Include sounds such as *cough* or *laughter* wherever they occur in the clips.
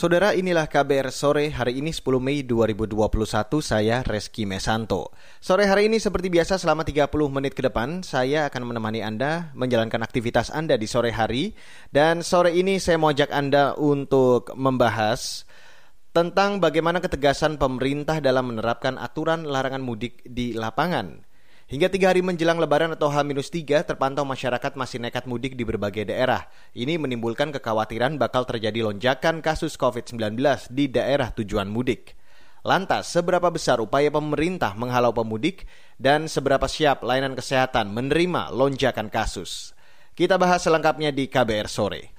Saudara inilah KBR sore hari ini 10 Mei 2021 saya Reski Mesanto. Sore hari ini seperti biasa selama 30 menit ke depan saya akan menemani Anda menjalankan aktivitas Anda di sore hari dan sore ini saya mau ajak Anda untuk membahas tentang bagaimana ketegasan pemerintah dalam menerapkan aturan larangan mudik di lapangan. Hingga tiga hari menjelang lebaran atau H-3 terpantau masyarakat masih nekat mudik di berbagai daerah. Ini menimbulkan kekhawatiran bakal terjadi lonjakan kasus COVID-19 di daerah tujuan mudik. Lantas, seberapa besar upaya pemerintah menghalau pemudik dan seberapa siap layanan kesehatan menerima lonjakan kasus? Kita bahas selengkapnya di KBR sore.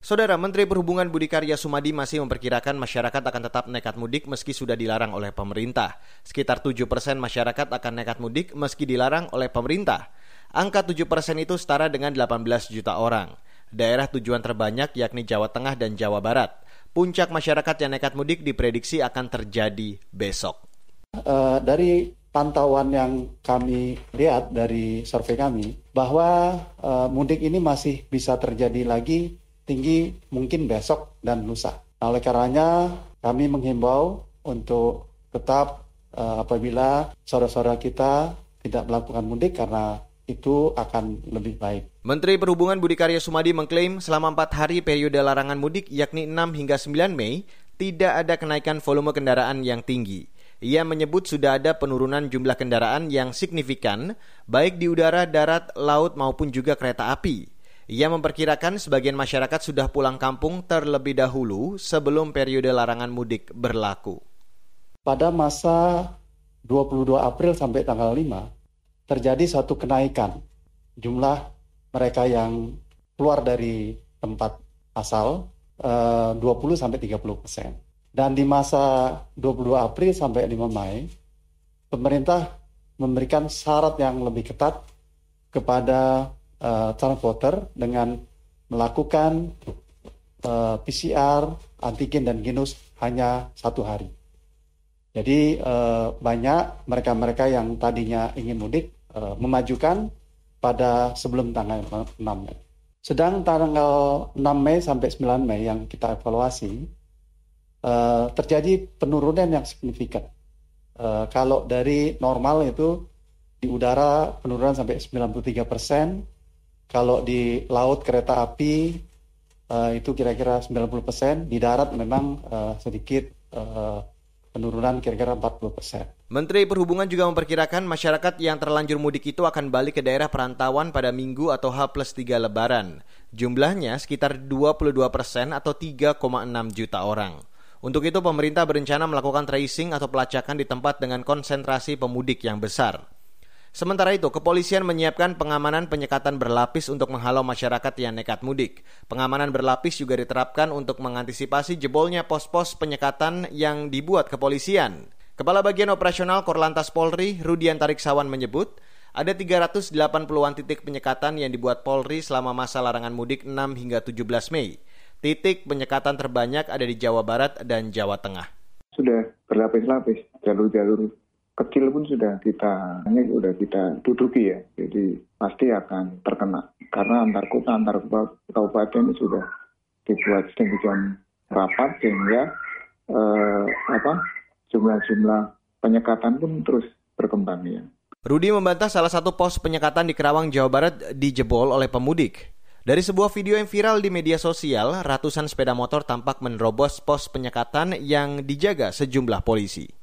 Saudara Menteri Perhubungan Budi Karya Sumadi masih memperkirakan masyarakat akan tetap nekat mudik meski sudah dilarang oleh pemerintah. Sekitar 7 persen masyarakat akan nekat mudik meski dilarang oleh pemerintah. Angka 7 persen itu setara dengan 18 juta orang. Daerah tujuan terbanyak yakni Jawa Tengah dan Jawa Barat. Puncak masyarakat yang nekat mudik diprediksi akan terjadi besok. Uh, dari pantauan yang kami lihat dari survei kami bahwa uh, mudik ini masih bisa terjadi lagi tinggi mungkin besok dan lusa. Nah, oleh karenanya kami menghimbau untuk tetap uh, apabila saudara-saudara kita tidak melakukan mudik karena itu akan lebih baik. Menteri Perhubungan Budi Karya Sumadi mengklaim selama empat hari periode larangan mudik yakni 6 hingga 9 Mei tidak ada kenaikan volume kendaraan yang tinggi. Ia menyebut sudah ada penurunan jumlah kendaraan yang signifikan baik di udara, darat, laut maupun juga kereta api. Ia memperkirakan sebagian masyarakat sudah pulang kampung terlebih dahulu sebelum periode larangan mudik berlaku. Pada masa 22 April sampai tanggal 5 terjadi satu kenaikan jumlah mereka yang keluar dari tempat asal 20 eh, sampai 30 persen. Dan di masa 22 April sampai 5 Mei, pemerintah memberikan syarat yang lebih ketat kepada uh, transporter dengan melakukan uh, eh, PCR, antigen dan genus hanya satu hari. Jadi uh, banyak mereka-mereka yang tadinya ingin mudik uh, memajukan pada sebelum tanggal 6 Mei. Sedang tanggal 6 Mei sampai 9 Mei yang kita evaluasi uh, terjadi penurunan yang signifikan. Uh, kalau dari normal itu di udara penurunan sampai 93 persen, kalau di laut kereta api uh, itu kira-kira 90%, di darat memang uh, sedikit uh, penurunan kira-kira 40%. Menteri Perhubungan juga memperkirakan masyarakat yang terlanjur mudik itu akan balik ke daerah perantauan pada minggu atau H plus 3 lebaran. Jumlahnya sekitar 22 persen atau 3,6 juta orang. Untuk itu pemerintah berencana melakukan tracing atau pelacakan di tempat dengan konsentrasi pemudik yang besar. Sementara itu, kepolisian menyiapkan pengamanan penyekatan berlapis untuk menghalau masyarakat yang nekat mudik. Pengamanan berlapis juga diterapkan untuk mengantisipasi jebolnya pos-pos penyekatan yang dibuat kepolisian. Kepala Bagian Operasional Korlantas Polri, Rudian Tariksawan menyebut, ada 380-an titik penyekatan yang dibuat Polri selama masa larangan mudik 6 hingga 17 Mei. Titik penyekatan terbanyak ada di Jawa Barat dan Jawa Tengah. Sudah berlapis-lapis jalur-jalur kecil pun sudah kita ini sudah kita duduki ya jadi pasti akan terkena karena antar kota antar kabupaten sudah dibuat sedemikian rapat sehingga eh, apa jumlah-jumlah penyekatan pun terus berkembang ya. Rudi membantah salah satu pos penyekatan di Kerawang, Jawa Barat dijebol oleh pemudik. Dari sebuah video yang viral di media sosial, ratusan sepeda motor tampak menerobos pos penyekatan yang dijaga sejumlah polisi.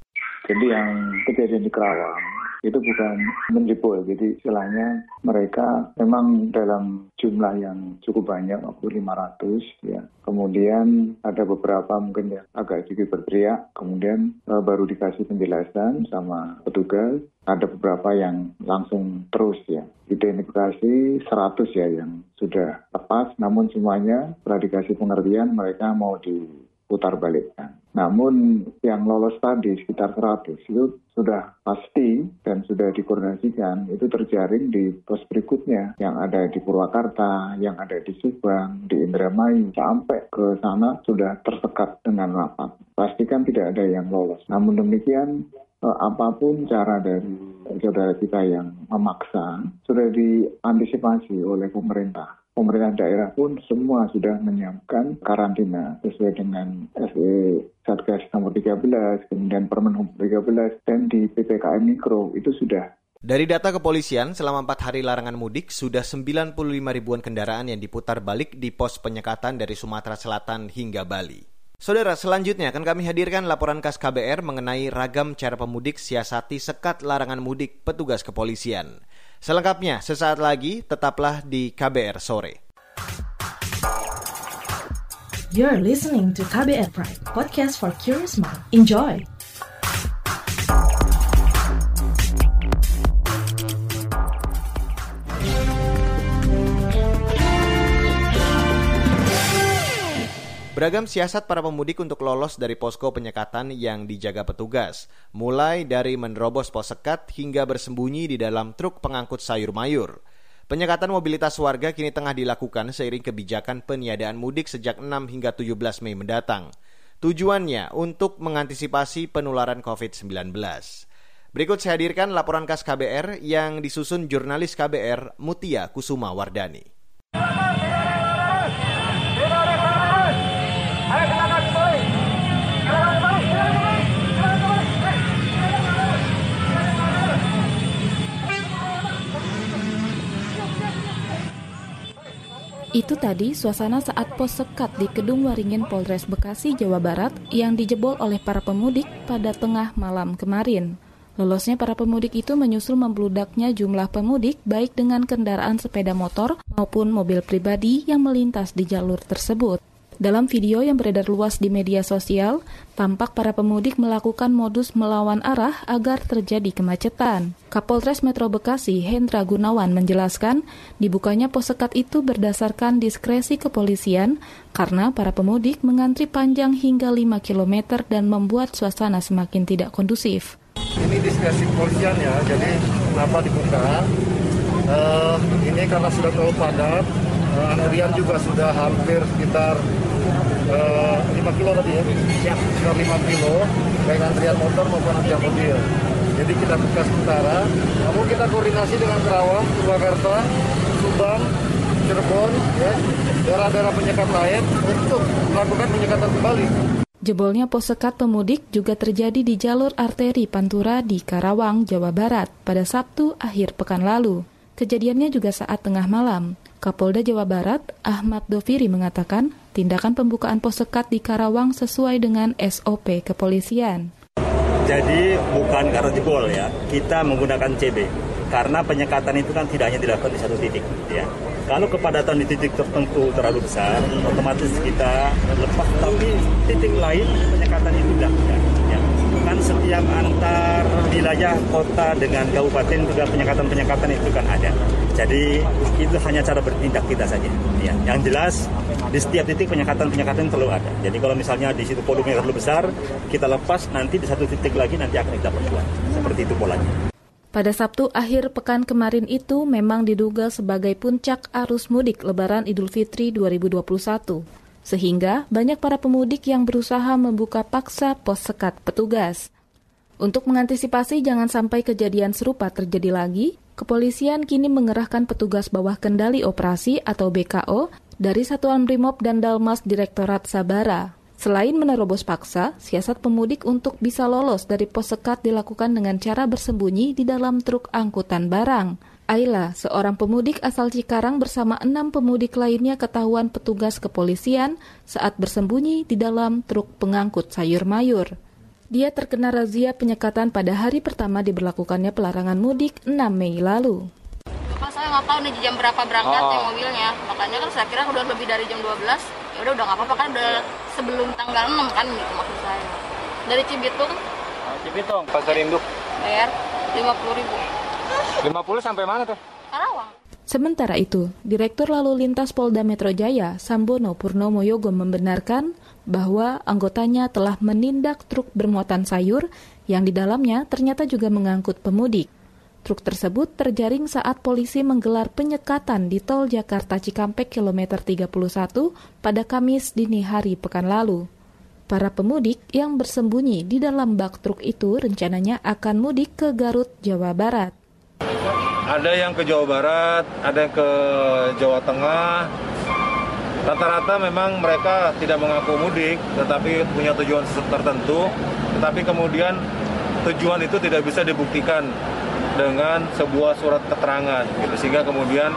Jadi yang kejadian di Kerawang itu bukan menjebol, jadi istilahnya mereka memang dalam jumlah yang cukup banyak, waktu 500 ya. Kemudian ada beberapa mungkin ya agak sedikit berteriak, kemudian uh, baru dikasih penjelasan sama petugas. Ada beberapa yang langsung terus ya. Identifikasi 100 ya yang sudah lepas, namun semuanya setelah dikasih pengertian mereka mau diputar balikkan. Namun yang lolos tadi sekitar 100 itu sudah pasti dan sudah dikoordinasikan itu terjaring di pos berikutnya yang ada di Purwakarta, yang ada di Subang, di Indramayu sampai ke sana sudah tersekat dengan rapat. Pastikan tidak ada yang lolos. Namun demikian eh, apa pun cara dari saudara kita yang memaksa sudah diantisipasi oleh pemerintah pemerintah daerah pun semua sudah menyiapkan karantina sesuai dengan SE Satgas nomor 13, kemudian Permen 13, dan di PPKM Mikro itu sudah dari data kepolisian, selama empat hari larangan mudik, sudah 95 ribuan kendaraan yang diputar balik di pos penyekatan dari Sumatera Selatan hingga Bali. Saudara, selanjutnya akan kami hadirkan laporan khas KBR mengenai ragam cara pemudik siasati sekat larangan mudik petugas kepolisian. Selengkapnya, sesaat lagi tetaplah di KBR Sore. You're listening to KBR Pride, podcast for curious mind. Enjoy! Beragam siasat para pemudik untuk lolos dari posko penyekatan yang dijaga petugas, mulai dari menerobos pos sekat hingga bersembunyi di dalam truk pengangkut sayur mayur. Penyekatan mobilitas warga kini tengah dilakukan seiring kebijakan peniadaan mudik sejak 6 hingga 17 Mei mendatang. Tujuannya untuk mengantisipasi penularan COVID-19. Berikut saya hadirkan laporan khas KBR yang disusun jurnalis KBR Mutia Kusuma Wardani. Itu tadi suasana saat pos sekat di Kedung Waringin Polres Bekasi, Jawa Barat yang dijebol oleh para pemudik pada tengah malam kemarin. Lolosnya para pemudik itu menyusul membludaknya jumlah pemudik baik dengan kendaraan sepeda motor maupun mobil pribadi yang melintas di jalur tersebut. Dalam video yang beredar luas di media sosial, tampak para pemudik melakukan modus melawan arah agar terjadi kemacetan. Kapolres Metro Bekasi, Hendra Gunawan, menjelaskan dibukanya pos sekat itu berdasarkan diskresi kepolisian karena para pemudik mengantri panjang hingga 5 km dan membuat suasana semakin tidak kondusif. Ini diskresi kepolisian ya, jadi kenapa dibuka? Uh, ini karena sudah terlalu padat, uh, antrian juga sudah hampir sekitar uh, 5 kilo tadi ya, siap sekitar 5 kilo, baik antrian motor maupun antrian mobil. Jadi kita buka sementara, namun kita koordinasi dengan Kerawang, Purwakarta, Subang, Cirebon, ya, daerah-daerah penyekat lain untuk melakukan penyekatan kembali. Jebolnya pos sekat pemudik juga terjadi di jalur arteri Pantura di Karawang, Jawa Barat pada Sabtu akhir pekan lalu. Kejadiannya juga saat tengah malam. Kapolda Jawa Barat, Ahmad Doviri mengatakan, tindakan pembukaan pos sekat di Karawang sesuai dengan SOP kepolisian. Jadi bukan karena jebol ya, kita menggunakan CB. Karena penyekatan itu kan tidak hanya dilakukan di satu titik ya. Kalau kepadatan di titik tertentu terlalu besar, otomatis kita lepas. Tapi titik lain penyekatan itu tidak. Kan setiap antar wilayah kota dengan kabupaten juga penyekatan-penyekatan itu kan ada. Jadi itu hanya cara bertindak kita saja. Ya, yang jelas di setiap titik penyekatan-penyekatan terlalu ada. Jadi kalau misalnya di situ volumenya terlalu besar, kita lepas nanti di satu titik lagi nanti akan kita perkuat. Seperti itu polanya. Pada Sabtu akhir pekan kemarin itu memang diduga sebagai puncak arus mudik Lebaran Idul Fitri 2021 sehingga banyak para pemudik yang berusaha membuka paksa pos sekat petugas. Untuk mengantisipasi jangan sampai kejadian serupa terjadi lagi, kepolisian kini mengerahkan petugas bawah kendali operasi atau BKO dari Satuan Brimob dan Dalmas Direktorat Sabara. Selain menerobos paksa, siasat pemudik untuk bisa lolos dari pos sekat dilakukan dengan cara bersembunyi di dalam truk angkutan barang. Ayla, seorang pemudik asal Cikarang bersama enam pemudik lainnya ketahuan petugas kepolisian saat bersembunyi di dalam truk pengangkut sayur mayur. Dia terkena razia penyekatan pada hari pertama diberlakukannya pelarangan mudik 6 Mei lalu. Bapak saya nggak tahu nih jam berapa berangkat oh. ya mobilnya, makanya kan saya kira udah lebih dari jam 12, ya udah udah nggak apa-apa kan udah sebelum tanggal 6 kan gitu maksud saya. Dari Cibitung. Cibitung, Pasar Induk. Bayar 50 ribu. 50 sampai mana tuh? Karawang. Sementara itu, Direktur Lalu Lintas Polda Metro Jaya, Sambono Purnomo Yogo membenarkan bahwa anggotanya telah menindak truk bermuatan sayur yang di dalamnya ternyata juga mengangkut pemudik. Truk tersebut terjaring saat polisi menggelar penyekatan di tol Jakarta Cikampek kilometer 31 pada Kamis dini hari pekan lalu. Para pemudik yang bersembunyi di dalam bak truk itu rencananya akan mudik ke Garut, Jawa Barat. Ada yang ke Jawa Barat, ada yang ke Jawa Tengah. Rata-rata memang mereka tidak mengaku mudik, tetapi punya tujuan tertentu. Tetapi kemudian tujuan itu tidak bisa dibuktikan dengan sebuah surat keterangan, gitu. sehingga kemudian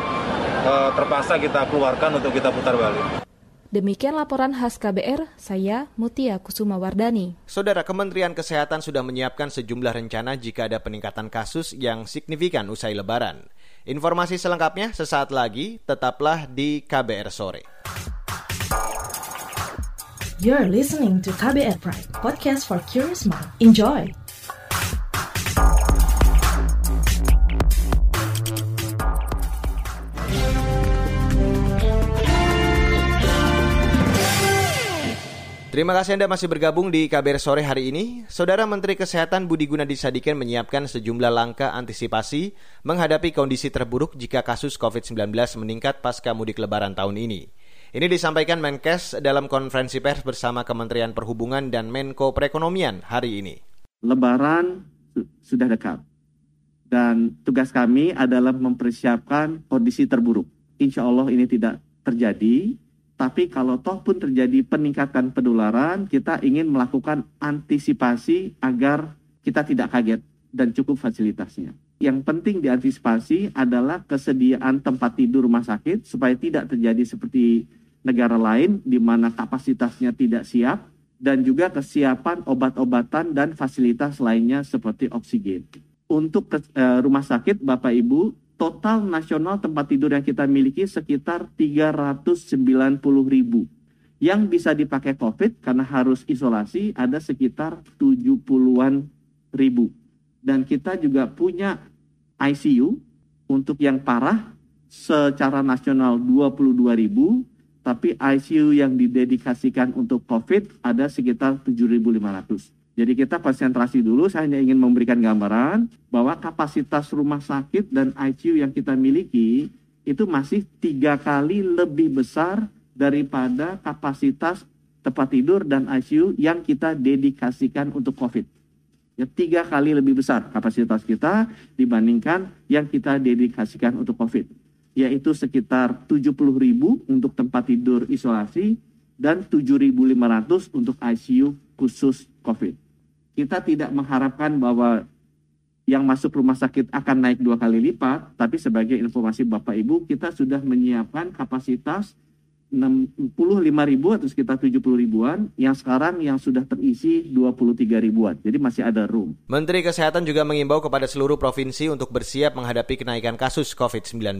eh, terpaksa kita keluarkan untuk kita putar balik. Demikian laporan khas KBR, saya Mutia Kusuma Wardani. Saudara Kementerian Kesehatan sudah menyiapkan sejumlah rencana jika ada peningkatan kasus yang signifikan usai lebaran. Informasi selengkapnya sesaat lagi, tetaplah di KBR Sore. You're listening to KBR Pride, podcast for curious mind. Enjoy! Terima kasih Anda masih bergabung di KBR sore hari ini. Saudara Menteri Kesehatan Budi Gunadi Sadikin menyiapkan sejumlah langkah antisipasi menghadapi kondisi terburuk jika kasus COVID-19 meningkat pasca mudik lebaran tahun ini. Ini disampaikan Menkes dalam konferensi pers bersama Kementerian Perhubungan dan Menko Perekonomian hari ini. Lebaran sudah dekat dan tugas kami adalah mempersiapkan kondisi terburuk. Insya Allah ini tidak terjadi tapi kalau toh pun terjadi peningkatan penularan, kita ingin melakukan antisipasi agar kita tidak kaget dan cukup fasilitasnya. Yang penting diantisipasi adalah kesediaan tempat tidur rumah sakit supaya tidak terjadi seperti negara lain di mana kapasitasnya tidak siap dan juga kesiapan obat-obatan dan fasilitas lainnya seperti oksigen. Untuk eh, rumah sakit Bapak Ibu total nasional tempat tidur yang kita miliki sekitar 390 ribu. Yang bisa dipakai COVID karena harus isolasi ada sekitar 70-an ribu. Dan kita juga punya ICU untuk yang parah secara nasional 22 ribu, tapi ICU yang didedikasikan untuk COVID ada sekitar 7.500. Jadi kita konsentrasi dulu, saya hanya ingin memberikan gambaran bahwa kapasitas rumah sakit dan ICU yang kita miliki itu masih tiga kali lebih besar daripada kapasitas tempat tidur dan ICU yang kita dedikasikan untuk COVID. Ya, tiga kali lebih besar kapasitas kita dibandingkan yang kita dedikasikan untuk COVID. Yaitu sekitar 70 ribu untuk tempat tidur isolasi dan 7.500 untuk ICU khusus COVID kita tidak mengharapkan bahwa yang masuk rumah sakit akan naik dua kali lipat, tapi sebagai informasi Bapak Ibu, kita sudah menyiapkan kapasitas 65 ribu atau sekitar 70 ribuan, yang sekarang yang sudah terisi 23 ribuan. Jadi masih ada room. Menteri Kesehatan juga mengimbau kepada seluruh provinsi untuk bersiap menghadapi kenaikan kasus COVID-19.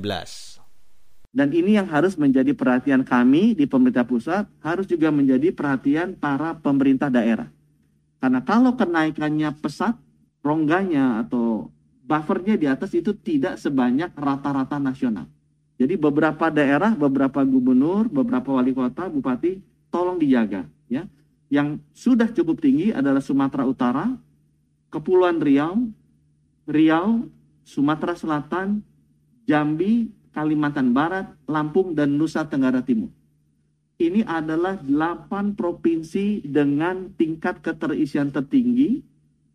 Dan ini yang harus menjadi perhatian kami di pemerintah pusat, harus juga menjadi perhatian para pemerintah daerah. Karena kalau kenaikannya pesat, rongganya atau buffernya di atas itu tidak sebanyak rata-rata nasional. Jadi beberapa daerah, beberapa gubernur, beberapa wali kota, bupati, tolong dijaga. ya. Yang sudah cukup tinggi adalah Sumatera Utara, Kepulauan Riau, Riau, Sumatera Selatan, Jambi, Kalimantan Barat, Lampung, dan Nusa Tenggara Timur ini adalah 8 provinsi dengan tingkat keterisian tertinggi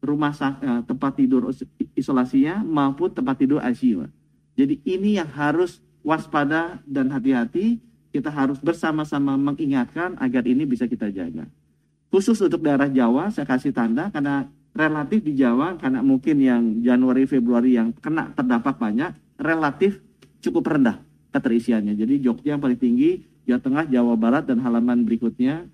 rumah sakit tempat tidur isolasinya maupun tempat tidur ICU. Jadi ini yang harus waspada dan hati-hati. Kita harus bersama-sama mengingatkan agar ini bisa kita jaga. Khusus untuk daerah Jawa saya kasih tanda karena relatif di Jawa karena mungkin yang Januari Februari yang kena terdampak banyak relatif cukup rendah keterisiannya. Jadi Jogja yang paling tinggi Jawa Tengah, Jawa Barat, dan halaman berikutnya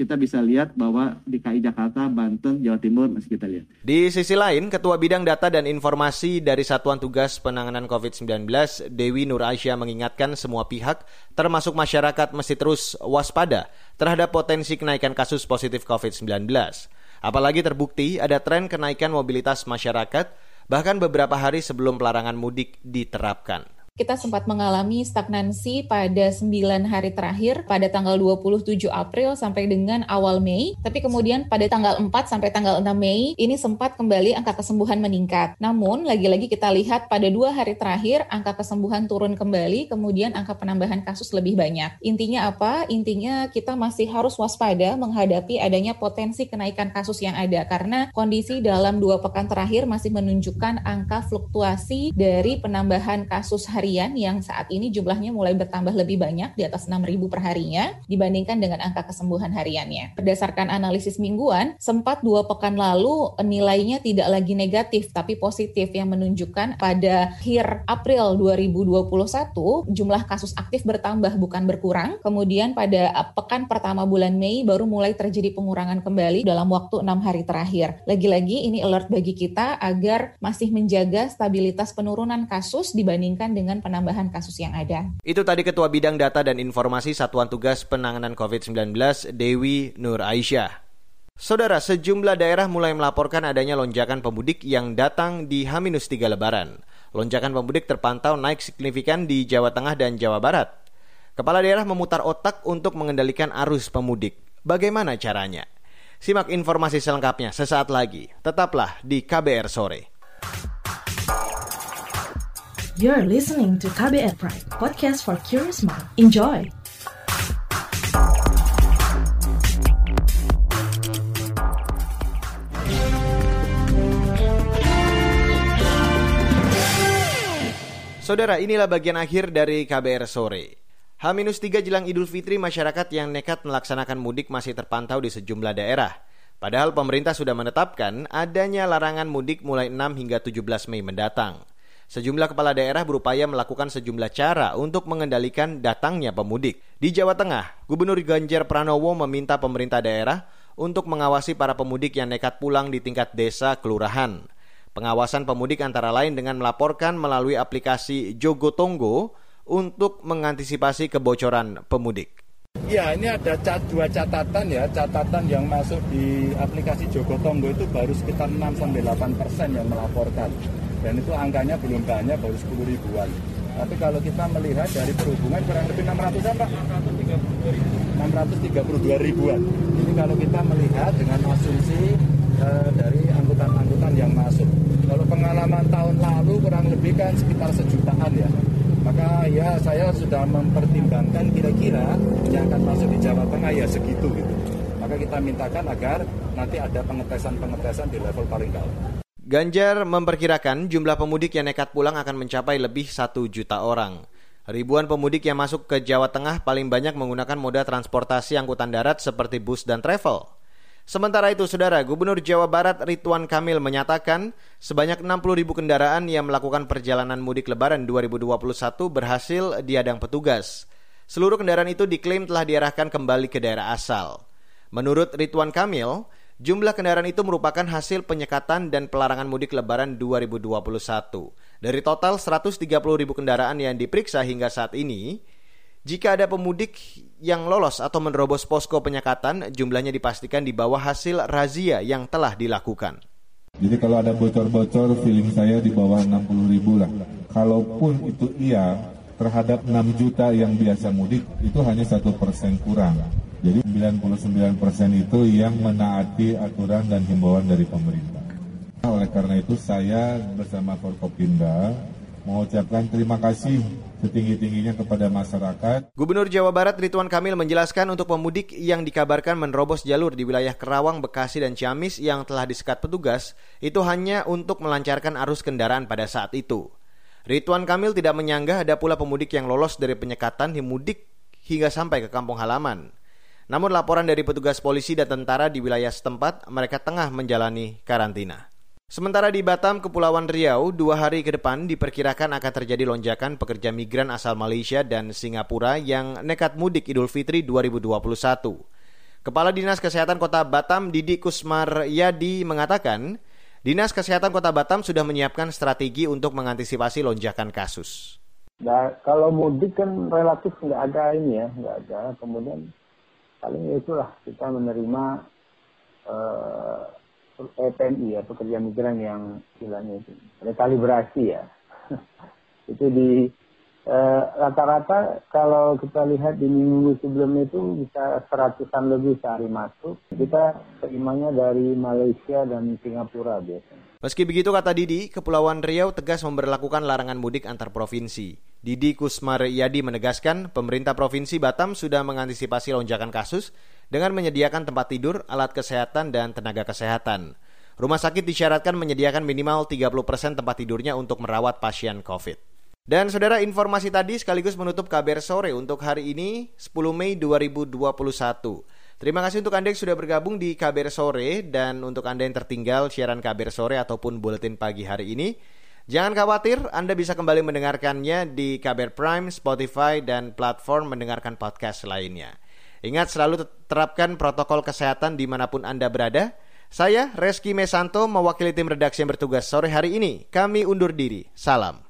kita bisa lihat bahwa DKI Jakarta, Banten, Jawa Timur masih kita lihat. Di sisi lain, Ketua Bidang Data dan Informasi dari Satuan Tugas Penanganan COVID-19, Dewi Nur Aisyah mengingatkan semua pihak, termasuk masyarakat, mesti terus waspada terhadap potensi kenaikan kasus positif COVID-19. Apalagi terbukti ada tren kenaikan mobilitas masyarakat, bahkan beberapa hari sebelum pelarangan mudik diterapkan. Kita sempat mengalami stagnansi pada 9 hari terakhir pada tanggal 27 April sampai dengan awal Mei. Tapi kemudian pada tanggal 4 sampai tanggal 6 Mei ini sempat kembali angka kesembuhan meningkat. Namun lagi-lagi kita lihat pada dua hari terakhir angka kesembuhan turun kembali, kemudian angka penambahan kasus lebih banyak. Intinya apa? Intinya kita masih harus waspada menghadapi adanya potensi kenaikan kasus yang ada karena kondisi dalam dua pekan terakhir masih menunjukkan angka fluktuasi dari penambahan kasus harian yang saat ini jumlahnya mulai bertambah lebih banyak di atas 6.000 per harinya dibandingkan dengan angka kesembuhan hariannya. Berdasarkan analisis mingguan, sempat dua pekan lalu nilainya tidak lagi negatif tapi positif yang menunjukkan pada akhir April 2021 jumlah kasus aktif bertambah bukan berkurang. Kemudian pada pekan pertama bulan Mei baru mulai terjadi pengurangan kembali dalam waktu enam hari terakhir. Lagi-lagi ini alert bagi kita agar masih menjaga stabilitas penurunan kasus dibandingkan dengan penambahan kasus yang ada. Itu tadi Ketua Bidang Data dan Informasi Satuan Tugas Penanganan COVID-19 Dewi Nur Aisyah. Saudara, sejumlah daerah mulai melaporkan adanya lonjakan pemudik yang datang di H-3 Lebaran. Lonjakan pemudik terpantau naik signifikan di Jawa Tengah dan Jawa Barat. Kepala daerah memutar otak untuk mengendalikan arus pemudik. Bagaimana caranya? Simak informasi selengkapnya sesaat lagi. Tetaplah di KBR Sore. You're listening to KBR Pride, podcast for curious mind. Enjoy! Saudara, inilah bagian akhir dari KBR Sore. H-3 jelang Idul Fitri, masyarakat yang nekat melaksanakan mudik masih terpantau di sejumlah daerah. Padahal pemerintah sudah menetapkan adanya larangan mudik mulai 6 hingga 17 Mei mendatang. Sejumlah kepala daerah berupaya melakukan sejumlah cara untuk mengendalikan datangnya pemudik. Di Jawa Tengah, Gubernur Ganjar Pranowo meminta pemerintah daerah untuk mengawasi para pemudik yang nekat pulang di tingkat desa kelurahan. Pengawasan pemudik antara lain dengan melaporkan melalui aplikasi Jogotongo untuk mengantisipasi kebocoran pemudik. Ya, ini ada cat, dua catatan ya. Catatan yang masuk di aplikasi Jogotongo itu baru sekitar 6 8 persen yang melaporkan dan itu angkanya belum banyak baru 10 ribuan. Tapi kalau kita melihat dari perhubungan kurang lebih 600 apa? 632 ribuan. Ini kalau kita melihat dengan asumsi uh, dari angkutan-angkutan yang masuk. Kalau pengalaman tahun lalu kurang lebih kan sekitar sejutaan ya. Maka ya saya sudah mempertimbangkan kira-kira yang akan masuk di Jawa Tengah ya segitu gitu. Maka kita mintakan agar nanti ada pengetesan-pengetesan di level paling bawah Ganjar memperkirakan jumlah pemudik yang nekat pulang akan mencapai lebih satu juta orang. Ribuan pemudik yang masuk ke Jawa Tengah paling banyak menggunakan moda transportasi angkutan darat seperti bus dan travel. Sementara itu, Saudara, Gubernur Jawa Barat Ridwan Kamil menyatakan sebanyak 60 ribu kendaraan yang melakukan perjalanan mudik lebaran 2021 berhasil diadang petugas. Seluruh kendaraan itu diklaim telah diarahkan kembali ke daerah asal. Menurut Ridwan Kamil, Jumlah kendaraan itu merupakan hasil penyekatan dan pelarangan mudik lebaran 2021. Dari total 130 ribu kendaraan yang diperiksa hingga saat ini, jika ada pemudik yang lolos atau menerobos posko penyekatan, jumlahnya dipastikan di bawah hasil razia yang telah dilakukan. Jadi kalau ada bocor-bocor, feeling saya di bawah 60 ribu lah. Kalaupun itu iya, terhadap 6 juta yang biasa mudik, itu hanya satu persen kurang. Jadi 99% itu yang menaati aturan dan himbauan dari pemerintah. Oleh karena itu saya bersama Forkopimda mengucapkan terima kasih setinggi-tingginya kepada masyarakat. Gubernur Jawa Barat Ridwan Kamil menjelaskan untuk pemudik yang dikabarkan menerobos jalur di wilayah Kerawang, Bekasi, dan Ciamis yang telah disekat petugas itu hanya untuk melancarkan arus kendaraan pada saat itu. Ridwan Kamil tidak menyanggah ada pula pemudik yang lolos dari penyekatan di mudik hingga sampai ke kampung halaman. Namun laporan dari petugas polisi dan tentara di wilayah setempat, mereka tengah menjalani karantina. Sementara di Batam, Kepulauan Riau, dua hari ke depan diperkirakan akan terjadi lonjakan pekerja migran asal Malaysia dan Singapura yang nekat mudik Idul Fitri 2021. Kepala Dinas Kesehatan Kota Batam, Didi Kusmar Yadi, mengatakan, Dinas Kesehatan Kota Batam sudah menyiapkan strategi untuk mengantisipasi lonjakan kasus. Nah, kalau mudik kan relatif nggak ada ini ya, nggak ada. Kemudian paling itulah kita menerima uh, eh, EPMI ya pekerja migran yang istilahnya itu rekalibrasi ya *laughs* itu di Eh, rata-rata kalau kita lihat di minggu sebelumnya itu bisa seratusan lebih sehari masuk. Kita terimanya dari Malaysia dan Singapura biasanya. Meski begitu kata Didi, Kepulauan Riau tegas memberlakukan larangan mudik antar provinsi. Didi Kusmaryadi menegaskan pemerintah Provinsi Batam sudah mengantisipasi lonjakan kasus dengan menyediakan tempat tidur, alat kesehatan, dan tenaga kesehatan. Rumah sakit disyaratkan menyediakan minimal 30% tempat tidurnya untuk merawat pasien COVID. Dan saudara informasi tadi sekaligus menutup kabar sore untuk hari ini 10 Mei 2021. Terima kasih untuk Anda yang sudah bergabung di kabar sore dan untuk Anda yang tertinggal siaran kabar sore ataupun buletin pagi hari ini. Jangan khawatir, Anda bisa kembali mendengarkannya di Kabar Prime, Spotify, dan platform mendengarkan podcast lainnya. Ingat selalu terapkan protokol kesehatan di mana pun Anda berada. Saya, Reski Mesanto, mewakili tim redaksi yang bertugas sore hari ini. Kami undur diri. Salam.